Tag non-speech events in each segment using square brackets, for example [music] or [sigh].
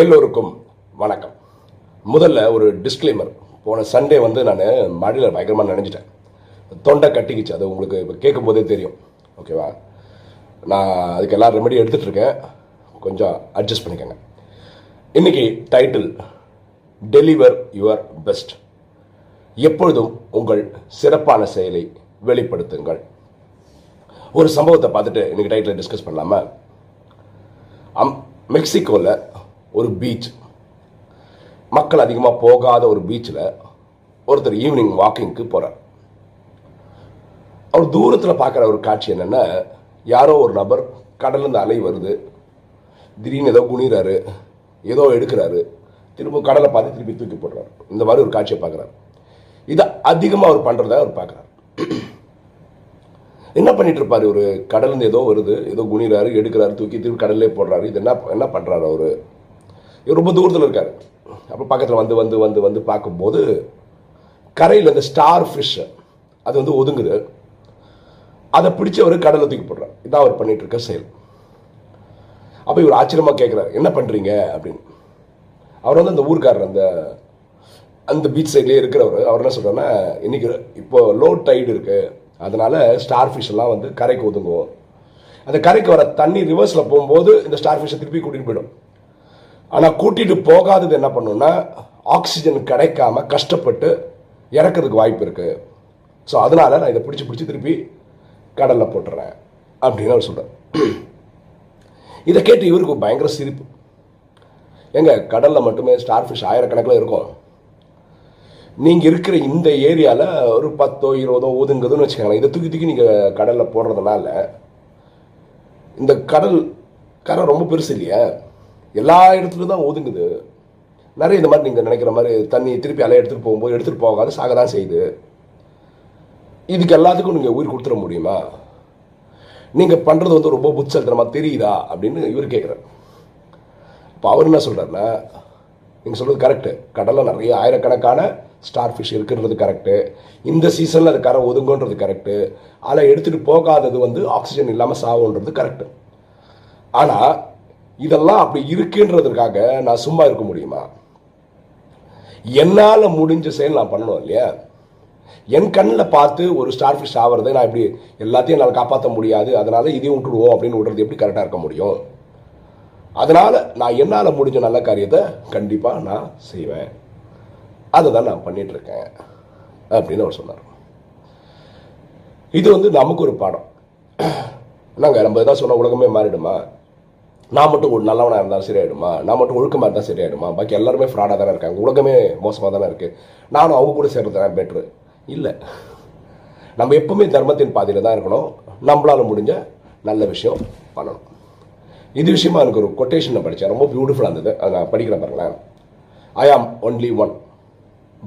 எல்லோருக்கும் வணக்கம். முதல்ல ஒரு டிஸ்க்ளைமர் போன சண்டே வந்து நான் மழையில் பயங்கரமாக நினைஞ்சிட்டேன். தொண்டை கட்டிக்கிச்சு. அது உங்களுக்கு இப்போ கேட்கும் போதே தெரியும் ஓகேவா நான் அதுக்கு எல்லா ரெமெடி எடுத்துகிட்ருக்கேன் கொஞ்சம் அட்ஜஸ்ட் பண்ணிக்கோங்க. இன்னைக்கு டைட்டில் டெலிவர் யுவர் பெஸ்ட் எப்பொழுதும் உங்கள் சிறப்பான செயலை வெளிப்படுத்துங்கள். ஒரு சம்பவத்தை பார்த்துட்டு இன்னைக்கு டைட்டில் டிஸ்கஸ் பண்ணலாமா? அம் மெக்சிகோவில் ஒரு பீச் மக்கள் அதிகமாக போகாத ஒரு பீச்சில் ஒருத்தர் ஈவினிங் வாக்கிங்க்கு போகிறார் அவர் தூரத்தில் பார்க்குற ஒரு காட்சி என்னென்னா யாரோ ஒரு நபர் கடல்லேருந்து அலை வருது. திடீர்னு ஏதோ குனிறாரு ஏதோ எடுக்கிறாரு. திரும்ப கடலை பார்த்து திருப்பி தூக்கி போடுறாரு. இந்த மாதிரி ஒரு காட்சியை பார்க்குறாரு. இதை அதிகமாக அவர் பண்ணுறத அவர் பார்க்குறாரு. என்ன பண்ணிட்டு இருப்பாரு? ஒரு கடலிருந்து ஏதோ வருது ஏதோ குனிறாரு எடுக்கிறாரு தூக்கி திருப்பி கடல்லே போடுறாரு. இது என்ன என்ன பண்றாரு அவர்? இவர் ரொம்ப தூரத்தில் இருக்கார். அப்போ பக்கத்தில் வந்து வந்து வந்து வந்து பார்க்கும்போது கரையில் அந்த ஸ்டார் ஃபிஷ் அது வந்து ஒதுங்குது. அதை பிடிச்சி அவர் கடலில் தூக்கி போடுறாரு. இதான் அவர் பண்ணிட்டு இருக்க செயல். அப்போ இவர் ஆச்சரியமாக கேட்குறாரு என்ன பண்ணுறீங்க அப்படின்னு. அவர் வந்து அந்த ஊர்க்காரர் அந்த அந்த பீச் சைட்லேயே இருக்கிறவர் அவர் என்ன சொல்கிறாருன்னா இன்னைக்கு இப்போ லோ டைடு இருக்கு. அதனால் ஸ்டார் ஃபிஷ் எல்லாம் வந்து கரைக்கு ஒதுங்கும் அந்த கரைக்கு வர தண்ணி ரிவர்ஸில் போகும்போது இந்த ஸ்டார் ஃபிஷ்ஷை திருப்பி கூட்டிகிட்டு போயிடும். ஆனால் கூட்டிகிட்டு போகாதது என்ன பண்ணுன்னா ஆக்சிஜன் கிடைக்காம கஷ்டப்பட்டு இறக்கிறதுக்கு வாய்ப்பு இருக்குது ஸோ அதனால நான் இதை பிடிச்சி பிடிச்சி திருப்பி கடலில் போட்டுறேன் அப்படின்னு அவர் சொல்கிறேன் [clears throat] இதை கேட்டு இவருக்கு பயங்கர சிரிப்பு. எங்க கடலில் மட்டுமே ஸ்டார் ஃபிஷ் ஆயிரக்கணக்கில் இருக்கும். நீங்கள் இருக்கிற இந்த ஏரியாவில் ஒரு பத்தோ இருபதோ ஒதுங்குதுன்னு வச்சுக்கோங்களேன். இதை தூக்கி தூக்கி நீங்கள் கடலில் போடுறதுனால இந்த கடல் கரை ரொம்ப பெருசு இல்லையா? எல்லா இடத்துலையும் தான் ஒதுங்குது. நிறைய இந்த மாதிரி நீங்கள் நினைக்கிற மாதிரி தண்ணி திருப்பி அலை எடுத்துகிட்டு போகும்போது எடுத்துகிட்டு போகாது சாக தான் செய்யுது. இதுக்கு எல்லாத்துக்கும் நீங்கள் உயிர் கொடுத்துட முடியுமா? நீங்கள் பண்ணுறது வந்து ரொம்ப புட்சல்தனமாக தெரியுதா? அப்படின்னு இவர் கேட்குறாரு இப்போ அவர் என்ன சொல்கிறாருன்னா நீங்கள் சொல்கிறது கரெக்டு கடலில் நிறைய ஆயிரக்கணக்கான ஸ்டார் ஃபிஷ் இருக்குன்றது கரெக்டு இந்த சீசனில் அது கரை ஒதுங்குன்றது கரெக்டு அதில் எடுத்துகிட்டு போகாதது வந்து ஆக்சிஜன் இல்லாமல் சாகுன்றது கரெக்டு ஆனால் இதெல்லாம் அப்படி இருக்குன்றதுக்காக நான் சும்மா இருக்க முடியுமா? என்னால் முடிஞ்ச செயல் நான் பண்ணணும் இல்லையா? என் கண்ணில் பார்த்து ஒரு ஸ்டார் ஃபிஷ் ஆகிறத நான் இப்படி எல்லாத்தையும் என்னால் காப்பாற்ற முடியாது. அதனால இதையும் விட்டுடுவோம் அப்படின்னு விடுறது எப்படி கரெக்டாக இருக்க முடியும்? அதனால் நான் என்னால் முடிஞ்ச நல்ல காரியத்தை கண்டிப்பாக நான் செய்வேன். அதை தான் நான் பண்ணிகிட்ருக்கேன் அப்படின்னு அவர் சொன்னார். இது வந்து நமக்கு ஒரு பாடம். [clears throat] நாங்கள் நம்ம எதாவது சொன்ன உலகமே மாறிடுமா? நான் மட்டும் ஒரு நல்லவனாக இருந்தாலும் சரியாயிடுமா? நான் மட்டும் ஒழுக்கமாக இருந்தால் சரியாயிடுமா? பாக்கி எல்லாருமே ஃப்ராடாக தானே இருக்காங்க. உலகமே மோசமாக தானே இருக்குது நானும் அவங்க கூட சேர்றது தான் பெட்ரு இல்லை. நம்ம எப்பவுமே தர்மத்தின் பாதையில் தான் இருக்கணும். நம்மளால முடிஞ்ச நல்ல விஷயம் பண்ணணும். இது விஷயமா எனக்கு ஒரு கொட்டேஷன் படித்தேன் ரொம்ப பியூட்டிஃபுல்லாக இருந்தது. அதை நான் படிக்கிறேன் பாருங்களேன். ஐ ஆம் only one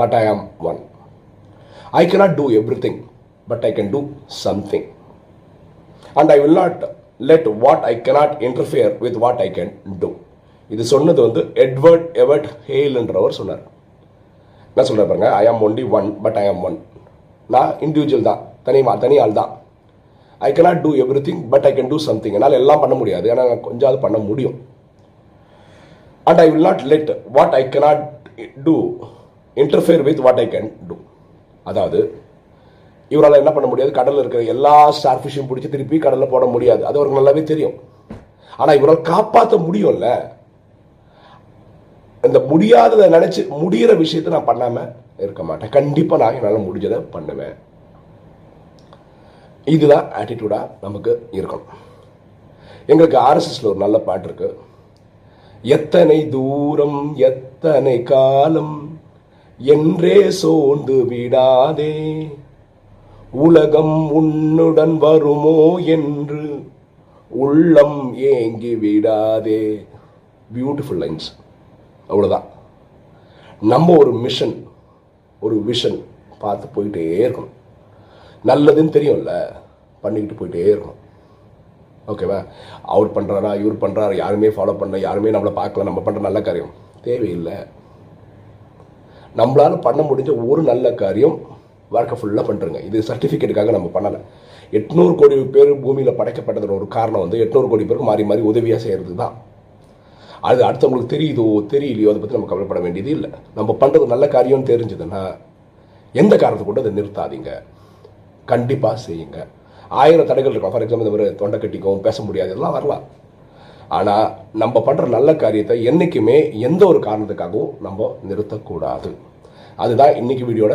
but I am one I cannot do everything but I can do something and I will not let what I cannot interfere with what I can do இது சொன்னது வந்து எட்வர்ட் எவர்ட் ஹேல்ன்றவர் சொன்னார். என்ன சொல்கிற பாருங்க ஐ ஆம் only one but I am one நான் individual தான் தனி தனி ஆள் தான். I cannot do everything but I can do something என்னால் எல்லாம் பண்ண முடியாது ஆனால் நான் கொஞ்சாவது பண்ண முடியும். And I will not let what I cannot do interfere with what I can do அதாவது இவரால் என்ன பண்ண முடியாது? கடலில் இருக்கிற எல்லா ஸ்டார் ஃபிஷையும் பிடிச்சி திருப்பி கடலில் போட முடியாது. அது அவருக்கு நல்லாவே தெரியும். ஆனால் இவரால் காப்பாற்ற முடியும்ல? இந்த முடியாததை நினச்சி முடிகிற விஷயத்தை நான் பண்ணாமல் இருக்க மாட்டேன். கண்டிப்பாக நான் என்னால் முடிஞ்சதை பண்ணுவேன். இதுதான் ஆட்டிடியூடாக நமக்கு இருக்கணும் எங்களுக்கு ஆர்எஸ்எஸ்ல ஒரு நல்ல பாட்டு இருக்கு. எத்தனை தூரம் எத்தனை காலம் என்றே சோர்ந்து விடாதே. உலகம் உன்னுடன் வருமோ என்று. உள்ளம் ஏங்கி விடாதே. பியூட்டிஃபுல் லைன்ஸ் அவ்வளோதான் நம்ம ஒரு மிஷன் ஒரு விஷன் பார்த்து போயிட்டே இருக்கணும். நல்லதுன்னு தெரியும்ல பண்ணிக்கிட்டு போயிட்டே இருக்கணும். ஓகேவா அவர் பண்ணுறாரா இவர் பண்ணுறாரு யாருமே ஃபாலோ பண்ணல யாருமே நம்மளை பார்க்கல நம்ம பண்ணுற நல்ல காரியம். தேவையில்லை. நம்மளால் பண்ண முடிஞ்ச ஒரு நல்ல காரியம் வாழ்க்கை ஃபுல்லாக பண்ணுறங்க இது சர்டிஃபிகேட்டுக்காக நம்ம பண்ணலை. எட்நூறு கோடி பேர் பூமியில் படைக்கப்பட்டதோட ஒரு காரணம் வந்து எட்நூறு கோடி பேருக்கு மாறி மாறி உதவியாக செய்கிறது தான் அது அடுத்தவங்களுக்கு தெரியுதோ தெரியலையோ அதை பற்றி நம்ம கவலைப்பட வேண்டியது இல்லை. நம்ம பண்ணுறது நல்ல காரியம்னு தெரிஞ்சதுன்னா எந்த காரணத்தை கொண்டு அதை நிறுத்தாதீங்க. கண்டிப்பாக செய்யுங்க. ஆயிரம் தடைகள் இருக்கும். ஃபார் எக்ஸாம்பிள் இந்த மாதிரி தொண்டை கட்டிக்கும் பேச முடியாது இதெல்லாம் வரலாம். ஆனால் நம்ம பண்ணுற நல்ல காரியத்தை என்றைக்குமே எந்த ஒரு காரணத்துக்காகவும் நம்ம நிறுத்தக்கூடாது. அதுதான் இன்னைக்கு வீடியோட